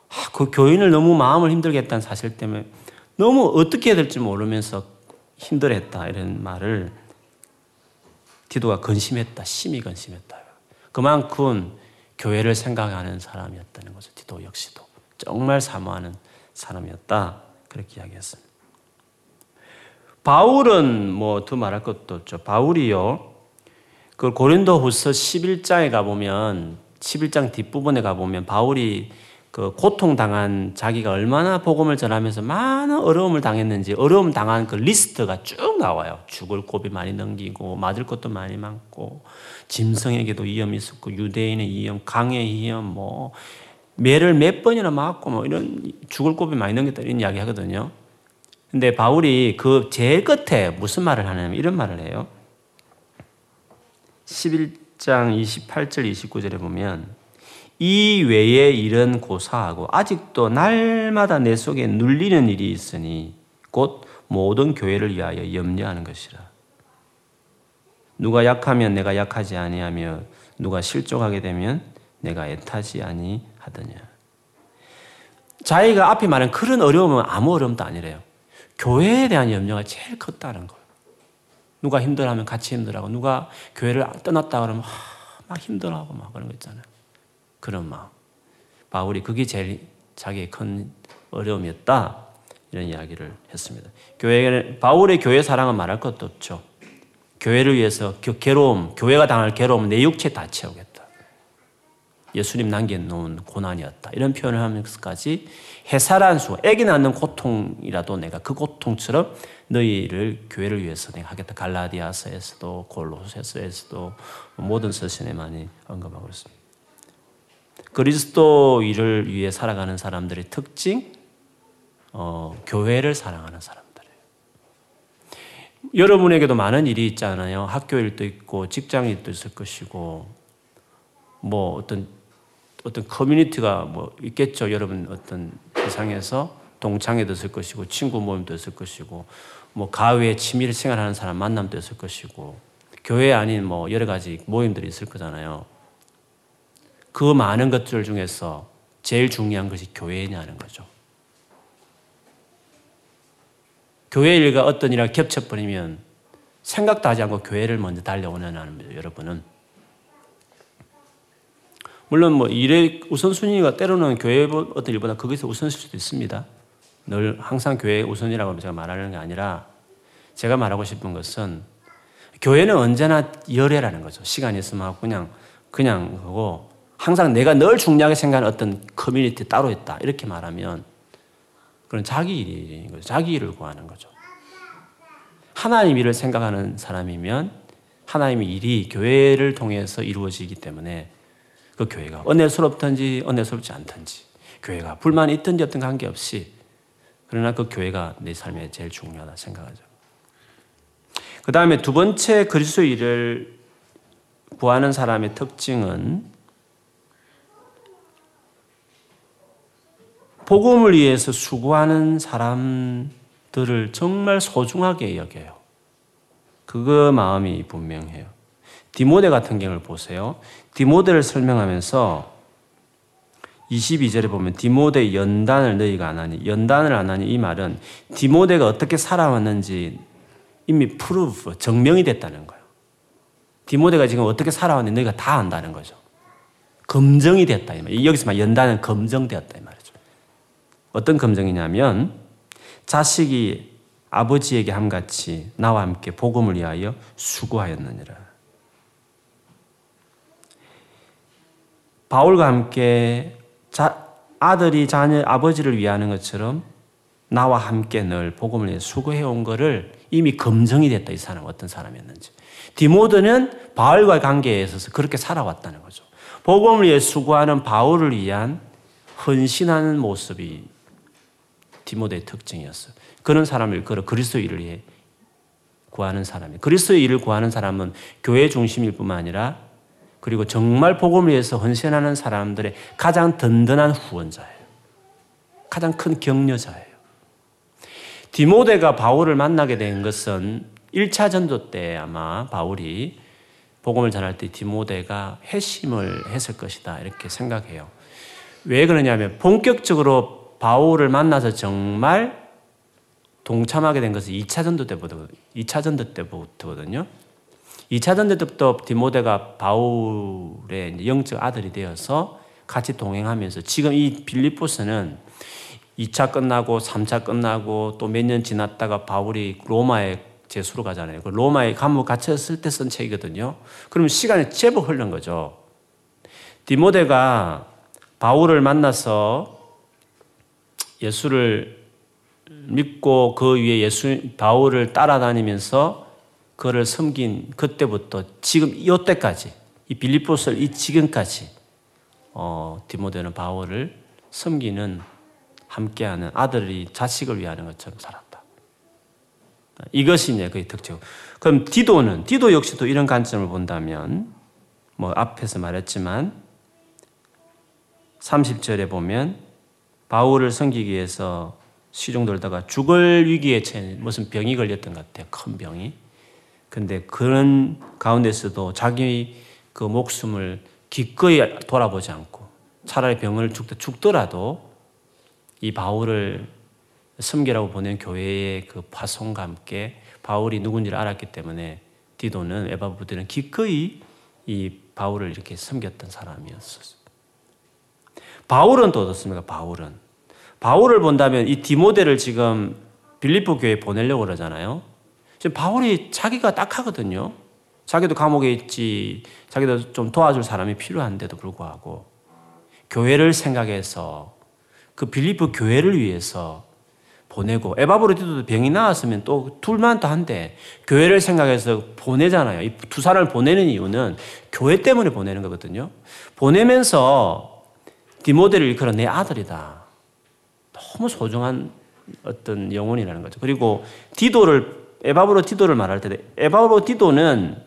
아, 그 교인을 너무 마음을 힘들게 했다는 사실 때문에 너무 어떻게 해야 될지 모르면서 힘들었다 이런 말을 디도가 근심했다. 심히 근심했다. 그만큼 교회를 생각하는 사람이었다는 거죠. 디도 역시도. 정말 사모하는 사람이었다. 그렇게 이야기했습니다. 바울은 뭐 더 말할 것도 없죠. 바울이요. 그 고린도 후서 11장에 가보면, 11장 뒷부분에 가보면 바울이 그 고통당한 자기가 얼마나 복음을 전하면서 많은 어려움을 당했는지 어려움 당한 그 리스트가 쭉 나와요. 죽을 고비 많이 넘기고 맞을 것도 많이 많고 짐승에게도 위험이 있었고 유대인의 위험, 강의 위험, 뭐 매를 몇 번이나 맞고 뭐 이런 죽을 고비 많이 넘겼다 이런 이야기 하거든요. 근데 바울이 그 제일 끝에 무슨 말을 하냐면 이런 말을 해요. 11장 28절 29절에 보면 이 외의 일은 고사하고 아직도 날마다 내 속에 눌리는 일이 있으니 곧 모든 교회를 위하여 염려하는 것이라. 누가 약하면 내가 약하지 아니하며 누가 실족하게 되면 내가 애타지 아니 하더냐. 자기가 앞에 말한 그런 어려움은 아무 어려움도 아니래요. 교회에 대한 염려가 제일 컸다는 거예요. 누가 힘들어하면 같이 힘들어하고 누가 교회를 떠났다 그러면 막 힘들어하고 막 그런 거 있잖아요. 그런 마음. 바울이 그게 제일 자기의 큰 어려움이었다. 이런 이야기를 했습니다. 교회, 바울의 교회 사랑은 말할 것도 없죠. 교회를 위해서 괴로움, 교회가 당할 괴로움 내 육체 다 채우겠다. 예수님 남겨놓은 고난이었다. 이런 표현을 하면서까지 해살한 수, 애기 낳는 고통이라도 내가 그 고통처럼 너희를 교회를 위해서 내가 하겠다. 갈라디아서에서도 골로새서에서도 모든 서신에 많이 언급하고 있습니다. 그리스도 일을 위해 살아가는 사람들의 특징, 어, 교회를 사랑하는 사람들이에요. 여러분에게도 많은 일이 있잖아요. 학교 일도 있고, 직장 일도 있을 것이고, 뭐 어떤 어떤 커뮤니티가 뭐 있겠죠. 여러분 어떤 세상에서 동창회도 있을 것이고, 친구 모임도 있을 것이고, 뭐 가외에 취미를 생활하는 사람 만남도 있을 것이고, 교회 아닌 뭐 여러 가지 모임들이 있을 거잖아요. 그 많은 것들 중에서 제일 중요한 것이 교회냐는 거죠. 교회 일과 어떤 일과 겹쳐버리면 생각도 하지 않고 교회를 먼저 달려오는 거죠, 여러분은. 물론 뭐 일의 우선순위가 때로는 교회 어떤 일보다 거기서 우선일 수도 있습니다. 늘 항상 교회 우선이라고 제가 말하는 게 아니라 제가 말하고 싶은 것은 교회는 언제나 열애라는 거죠. 시간이 있으면 그냥 그냥 그거 항상 내가 늘 중요하게 생각하는 어떤 커뮤니티 따로 있다 이렇게 말하면 그건 자기 일인 거죠. 자기 일을 구하는 거죠. 하나님 일을 생각하는 사람이면 하나님의 일이 교회를 통해서 이루어지기 때문에 그 교회가 은혜스럽든지 은혜스럽지 않든지 교회가 불만이 있든지 어떤 관계없이 그러나 그 교회가 내 삶에 제일 중요하다 생각하죠. 그 다음에 두 번째 그리스도 일을 구하는 사람의 특징은 복음을 위해서 수고하는 사람들을 정말 소중하게 여겨요. 그거 마음이 분명해요. 디모데 같은 경우를 보세요. 디모데를 설명하면서 22절에 보면 디모데 연단을 너희가 안 하니 연단을 안 하니 이 말은 디모데가 어떻게 살아왔는지 이미 proof 증명이 됐다는 거예요. 디모데가 지금 어떻게 살아왔는지 너희가 다 안다는 거죠. 검증이 됐다 이 말. 여기서 말 연단은 검증되었다 이 말이죠. 어떤 검증이냐면 자식이 아버지에게 함같이 나와 함께 복음을 위하여 수고하였느니라. 바울과 함께 자, 아들이 자녀 아버지를 위하는 것처럼 나와 함께 늘 복음을 위해 수고해 온 것을 이미 검증이 됐다 이 사람 어떤 사람이었는지 디모드는 바울과 관계에 있어서 그렇게 살아왔다는 거죠. 복음을 위해 수고하는 바울을 위한 헌신하는 모습이 디모데의 특징이었어요. 그런 사람을 그런 그리스도 일을 위해 구하는 사람이 그리스도 일을 구하는 사람은 교회 중심일 뿐만 아니라 그리고 정말 복음을 위해서 헌신하는 사람들의 가장 든든한 후원자예요. 가장 큰 격려자예요. 디모데가 바울을 만나게 된 것은 1차 전도 때 아마 바울이 복음을 전할 때 디모데가 회심을 했을 것이다. 이렇게 생각해요. 왜 그러냐면 본격적으로 바울을 만나서 정말 동참하게 된 것은 2차 전도 때부터, 2차 전도 때부터거든요. 2차 전도 때부터 디모데가 바울의 영적 아들이 되어서 같이 동행하면서 지금 이 빌리포스는 2차 끝나고 3차 끝나고 또 몇 년 지났다가 바울이 로마에 제수로 가잖아요. 그 로마에 감옥 갇혔을 때 쓴 책이거든요. 그러면 시간이 제법 흘른 거죠. 디모데가 바울을 만나서 예수를 믿고 그 위에 예수 바울을 따라다니면서 그를 섬긴 그때부터 지금 이때까지 이 빌립보스를 이 지금까지 어, 디모데는 바울을 섬기는 함께하는 아들이 자식을 위하는 것처럼 살았다. 이것이 이제 그의 특징. 그럼 디도는 디도 역시도 이런 관점을 본다면 뭐 앞에서 말했지만 30절에 보면 바울을 섬기기 위해서 시중 돌다가 죽을 위기에 처해 무슨 병이 걸렸던 것 같아요. 큰 병이. 근데 그런 가운데서도 자기 그 목숨을 기꺼이 돌아보지 않고 차라리 병을 죽더, 죽더라도 이 바울을 섬기라고 보낸 교회의 그 파송과 함께 바울이 누군지를 알았기 때문에 디도는 에바 부들은 기꺼이 이 바울을 이렇게 섬겼던 사람이었어요. 바울은 또 어떻습니까? 바울은 바울을 본다면 이 디모데를 지금 빌립보 교회에 보내려고 그러잖아요. 지금 바울이 자기가 딱하거든요. 자기도 감옥에 있지, 자기도 좀 도와줄 사람이 필요한데도 불구하고 교회를 생각해서 그 빌리프 교회를 위해서 보내고 에바브로디도 병이 나왔으면 또 둘만 더 한데 교회를 생각해서 보내잖아요. 이 두 사람을 보내는 이유는 교회 때문에 보내는 거거든요. 보내면서 디모데를 일컬어 내 아들이다. 너무 소중한 어떤 영혼이라는 거죠. 그리고 디도를 에바브로 디도를 말할 때 에바브로 디도는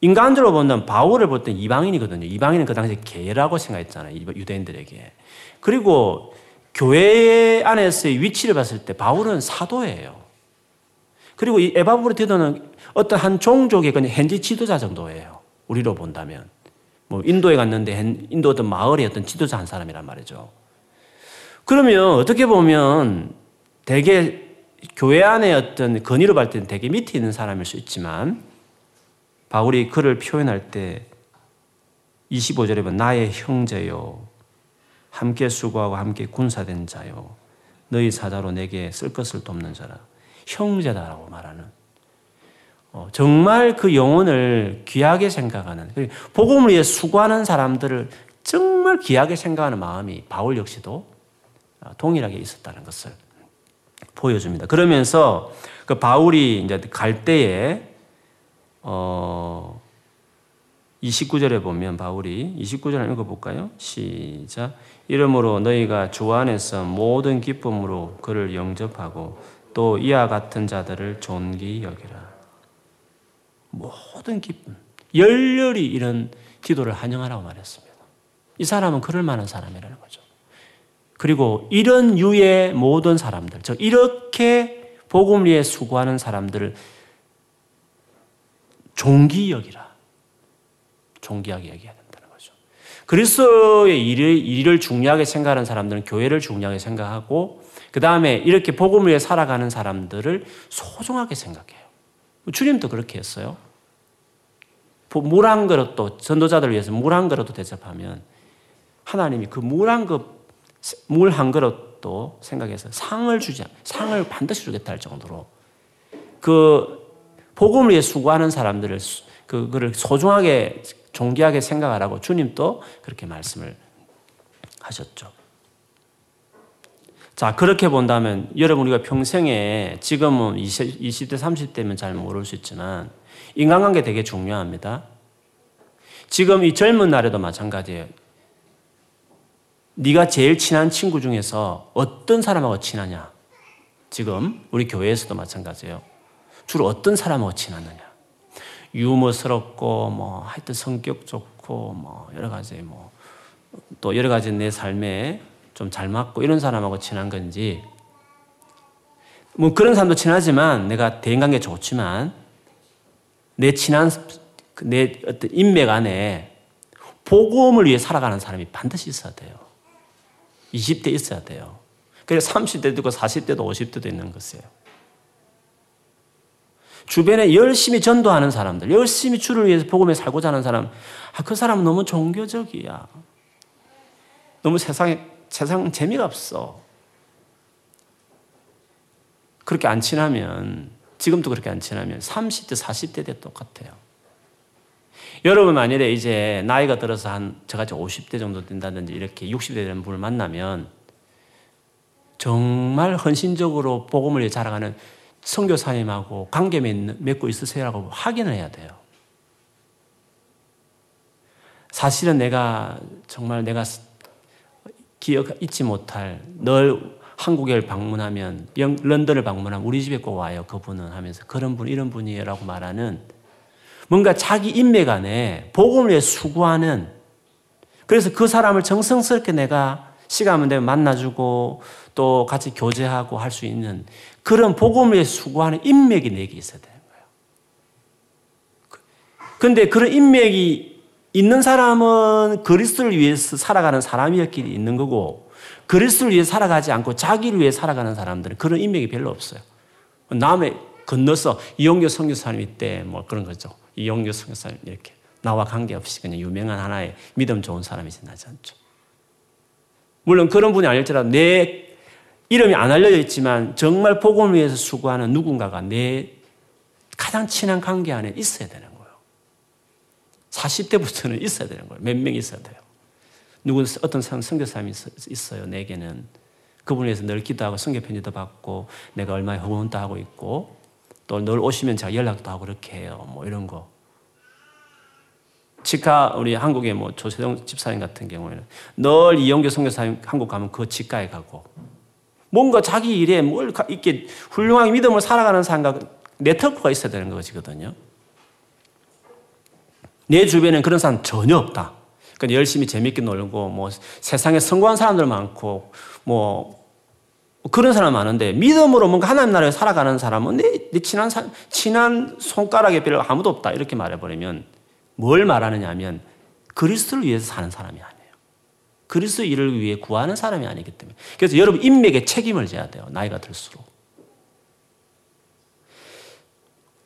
인간적으로 본다면 바울을 볼 때 이방인이거든요. 이방인은 그 당시에 개라고 생각했잖아요. 유대인들에게. 그리고 교회 안에서의 위치를 봤을 때 바울은 사도예요. 그리고 이 에바브로 디도는 어떤 한 종족의 그냥 현지 지도자 정도예요. 우리로 본다면. 뭐 인도에 갔는데 인도 어떤 마을의 어떤 지도자 한 사람이란 말이죠. 그러면 어떻게 보면 되게 교회 안에 어떤 건의로 볼 때는 되게 밑에 있는 사람일 수 있지만 바울이 그를 표현할 때 25절에 보면 나의 형제요 함께 수고하고 함께 군사된 자요 너희 사자로 내게 쓸 것을 돕는 자라. 형제다라고 말하는. 어, 정말 그 영혼을 귀하게 생각하는 복음을 위해 수고하는 사람들을 정말 귀하게 생각하는 마음이 바울 역시도 어, 동일하게 있었다는 것을 보여줍니다. 그러면서 그 바울이 이제 갈 때에 어 29절에 보면 바울이 29절 읽어볼까요? 시작. 이러므로 너희가 주 안에서 모든 기쁨으로 그를 영접하고 또 이와 같은 자들을 존귀 여기라. 모든 기쁨, 열렬히 이런 기도를 환영하라고 말했습니다. 이 사람은 그럴 만한 사람이라는 거죠. 그리고 이런 유의 모든 사람들, 즉 이렇게 복음을 위해 수고하는 사람들을 종기 여기라. 존귀하게 여겨야 된다는 거죠. 그리스도의 일을, 일을 중요하게 생각하는 사람들은 교회를 중요하게 생각하고 그 다음에 이렇게 복음을 위해 살아가는 사람들을 소중하게 생각해요. 주님도 그렇게 했어요. 물 한 그릇도 전도자들을 위해서 물 한 그릇도 대접하면 하나님이 그 물 한 그릇 물 한 그릇도 생각해서 상을 주지 상을 반드시 주겠다 할 정도로 그 복음을 위해 수고하는 사람들을 그거를 소중하게 존귀하게 생각하라고 주님도 그렇게 말씀을 하셨죠. 자, 그렇게 본다면 여러분 우리가 평생에 지금은 20, 20대, 30대면 잘 모를 수 있지만 인간관계 되게 중요합니다. 지금 이 젊은 날에도 마찬가지예요. 네가 제일 친한 친구 중에서 어떤 사람하고 친하냐? 지금 우리 교회에서도 마찬가지예요. 주로 어떤 사람하고 친하느냐? 유머스럽고 뭐 하여튼 성격 좋고 뭐 여러 가지 뭐 또 여러 가지 내 삶에 좀 잘 맞고 이런 사람하고 친한 건지 뭐 그런 사람도 친하지만 내가 대인 관계 좋지만 내 친한 내 어떤 인맥 안에 복음을 위해 살아가는 사람이 반드시 있어야 돼요. 20대 있어야 돼요. 그래서 30대도 있고 40대도 50대도 있는 것이에요. 주변에 열심히 전도하는 사람들, 열심히 주를 위해서 복음에 살고자 하는 사람, 아, 그 사람은 너무 종교적이야. 너무 세상에, 세상 재미가 없어. 그렇게 안 친하면, 지금도 그렇게 안 친하면 30대, 40대 때 똑같아요. 여러분 만일에 이제 나이가 들어서 한 저같이 50대 정도 된다든지 이렇게 60대 되는 분을 만나면 정말 헌신적으로 복음을 위해 자라가는 선교사님하고 관계 맺고 있으세요라고 확인을 해야 돼요. 사실은 내가 정말 내가 기억 잊지 못할 늘 한국에 방문하면 런던을 방문하면 우리 집에 꼭 와요. 그분은 하면서 그런 분 이런 분이에요라고 말하는 뭔가 자기 인맥 안에 복음을 위해 수고하는 그래서 그 사람을 정성스럽게 내가 시간 되면 만나주고 또 같이 교제하고 할 수 있는 그런 복음을 위해 수고하는 인맥이 내게 있어야 되는 거예요. 근데 그런 인맥이 있는 사람은 그리스도를 위해서 살아가는 사람이었기 있는 거고 그리스도를 위해 살아가지 않고 자기를 위해 살아가는 사람들은 그런 인맥이 별로 없어요. 남의 건너서 이용교 선교사님 때뭐 그런 거죠. 이용교 선교사님 이렇게 나와 관계없이 그냥 유명한 하나의 믿음 좋은 사람이 지 나지 않죠. 물론 그런 분이 아닐지라도 내 이름이 안 알려져 있지만 정말 복음을 위해서 수고하는 누군가가 내 가장 친한 관계 안에 있어야 되는 거예요. 40대부터는 있어야 되는 거예요. 몇 명 있어야 돼요. 누군 어떤 성교사님이 있어요. 내게는 그분에 대해서 늘 기도하고 성교 편지도 받고 내가 얼마나 후원도 하고 있고 또 늘 오시면 제가 연락도 하고 그렇게 해요. 뭐 이런 거. 치과 우리 한국의 뭐 조세동 집사님 같은 경우에는 늘 이영교 선교사님 한국 가면 그 치과에 가고 뭔가 자기 일에 뭘 이렇게 훌륭하게 믿음을 살아가는 사람과 네트워크가 있어야 되는 것이거든요. 내 주변에는 그런 사람 전혀 없다. 그러니까 열심히 재밌게 놀고 뭐 세상에 성공한 사람들 많고 뭐 그런 사람 많은데 믿음으로 뭔가 하나님 나라에 살아가는 사람은 내, 내 친한 친한 손가락에 별로 아무도 없다 이렇게 말해버리면 뭘 말하느냐 하면 그리스도를 위해서 사는 사람이 아니에요. 그리스도 일을 위해 구하는 사람이 아니기 때문에. 그래서 여러분 인맥에 책임을 져야 돼요. 나이가 들수록.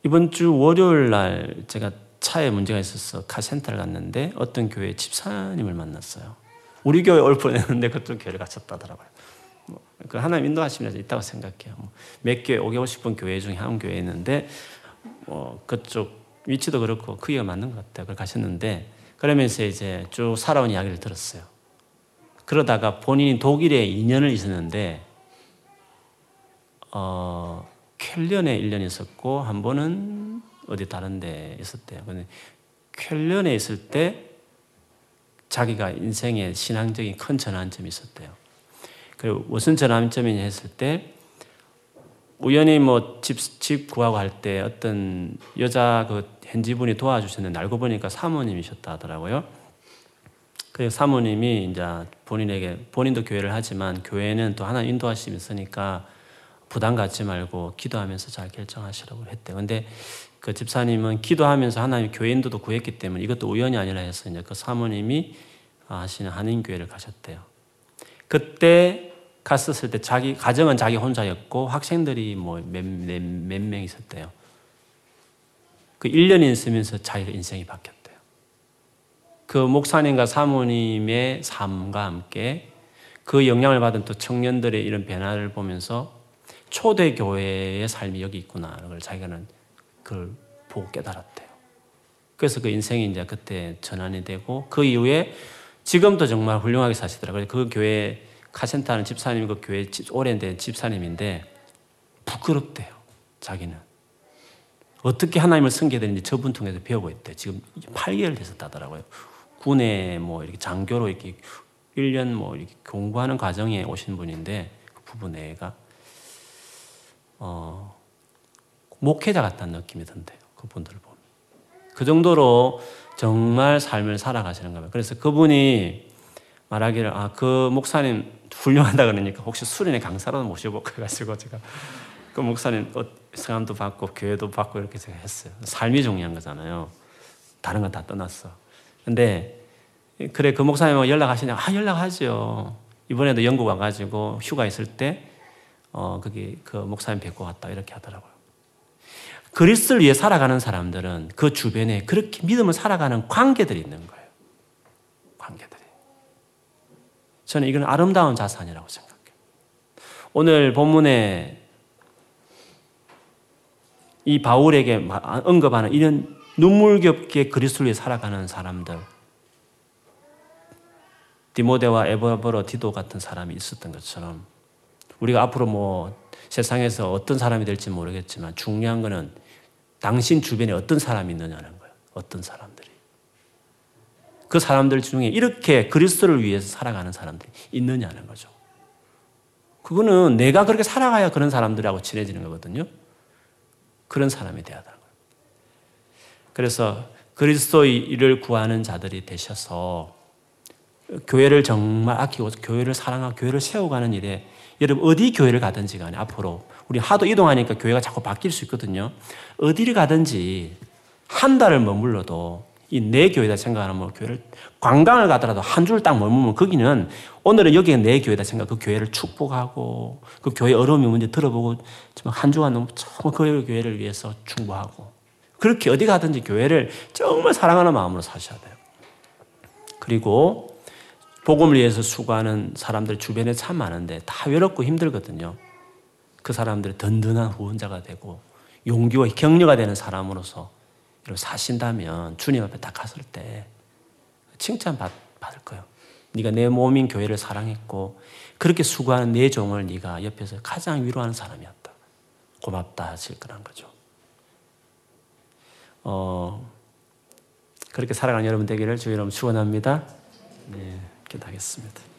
이번 주 월요일 날 제가 차에 문제가 있어서 카센터를 갔는데 어떤 교회 집사님을 만났어요. 우리 교회 올 뻔했는데 그쪽 교회를 갔었다더라고요. 뭐, 그 하나님 인도하시면서 있다고 생각해요. 뭐, 몇 교회 오고 싶은 교회 중에 한 교회 있는데 뭐 그쪽 위치도 그렇고 크기가 맞는 것 같아요. 그걸 가셨는데 그러면서 이제 쭉 살아온 이야기를 들었어요. 그러다가 본인이 독일에 2년을 있었는데 어, 켈련에 1년 있었고 한 번은 어디 다른 데 있었대요. 근데 켈련에 있을 때 자기가 인생의 신앙적인 큰 전환점이 있었대요. 그리고 무슨 전환점이냐 했을 때 우연히 뭐 집, 집 구하고 할 때 어떤 여자 그 현지분이 도와주셨는데 알고 보니까 사모님이셨다 하더라고요. 그 사모님이 이제 본인에게 본인도 교회를 하지만 교회는 또 하나 인도하심이 있으니까 부담 갖지 말고 기도하면서 잘 결정하시라고 했대. 근데 그 집사님은 기도하면서 하나님 교회 인도도 구했기 때문에 이것도 우연이 아니라 해서 이제 그 사모님이 하시는 한인교회를 가셨대요. 그때 갔었을 때 자기 가정은 자기 혼자였고 학생들이 뭐 몇몇 명 있었대요. 그 1년 있으면서 자기 인생이 바뀌었대요. 그 목사님과 사모님의 삶과 함께 그 영향을 받은 또 청년들의 이런 변화를 보면서 초대 교회의 삶이 여기 있구나. 걸 자기는 그걸 보고 깨달았대요. 그래서 그 인생이 이제 그때 전환이 되고 그 이후에 지금도 정말 훌륭하게 사시더라고요. 그 교회 카센터는 집사님이 그 교회 오래된 집사님인데 부끄럽대요. 자기는. 어떻게 하나님을 섬겨야 되는지 저분 통해서 배우고 있대. 지금 8개월 됐었다더라고요. 군에 뭐 이렇게 장교로 이렇게 1년 뭐 이렇게 공부하는 과정에 오신 분인데 그 부분 애가 어, 목회자 같다는 느낌이 든대요. 그분들을 보면. 그 정도로 정말 삶을 살아가시는 거예요. 그래서 그분이 말하기를, 아, 그 목사님 훌륭하다 그러니까 혹시 수련회 강사라도 모셔볼까 해가지고 제가 그 목사님 어, 성함도 받고 교회도 받고 이렇게 제가 했어요. 삶이 중요한 거잖아요. 다른 건 다 떠났어. 근데 그래 그 목사님 연락하시냐? 아 연락하죠. 이번에도 영국 와가지고 휴가 있을 때 어, 거기 그 목사님 뵙고 왔다 이렇게 하더라고요. 그리스도를 위해 살아가는 사람들은 그 주변에 그렇게 믿음을 살아가는 관계들이 있는 거예요. 관계들이. 저는 이건 아름다운 자산이라고 생각해요. 오늘 본문에 이 바울에게 언급하는 이런 눈물겹게 그리스도를 위해 살아가는 사람들, 디모데와 에버버로 디도 같은 사람이 있었던 것처럼 우리가 앞으로 뭐 세상에서 어떤 사람이 될지 모르겠지만 중요한 거는 당신 주변에 어떤 사람이 있느냐는 거예요. 어떤 사람들이. 그 사람들 중에 이렇게 그리스도를 위해서 살아가는 사람들이 있느냐는 거죠. 그거는 내가 그렇게 살아가야 그런 사람들하고 친해지는 거거든요. 그런 사람이 되어야 되는 거예요. 그래서 그리스도를 구하는 자들이 되셔서 교회를 정말 아끼고 교회를 사랑하고 교회를 세워가는 일에 여러분 어디 교회를 가든지 간에 앞으로 우리 하도 이동하니까 교회가 자꾸 바뀔 수 있거든요. 어디를 가든지 한 달을 머물러도 이 내 교회다 생각하면 뭐 교회를 관광을 가더라도 한 줄 딱 머물면 거기는 오늘은 여기가 내 교회다 생각 그 교회를 축복하고 그 교회 어려움이 뭔지 들어보고 한 주간 너무 정말 그 교회를 위해서 충고하고 그렇게 어디 가든지 교회를 정말 사랑하는 마음으로 사셔야 돼요. 그리고 복음을 위해서 수고하는 사람들 주변에 참 많은데 다 외롭고 힘들거든요. 그 사람들이 든든한 후원자가 되고 용기와 격려가 되는 사람으로서 사신다면 주님 앞에 딱 갔을 때 칭찬 받, 받을 거예요. 네가 내 몸인 교회를 사랑했고 그렇게 수고하는 내 종을 네가 옆에서 가장 위로하는 사람이었다. 고맙다 하실 거란 거죠. 어, 그렇게 살아가는 여러분 되기를 주의 이름 축원합니다. 네. 기도하겠습니다.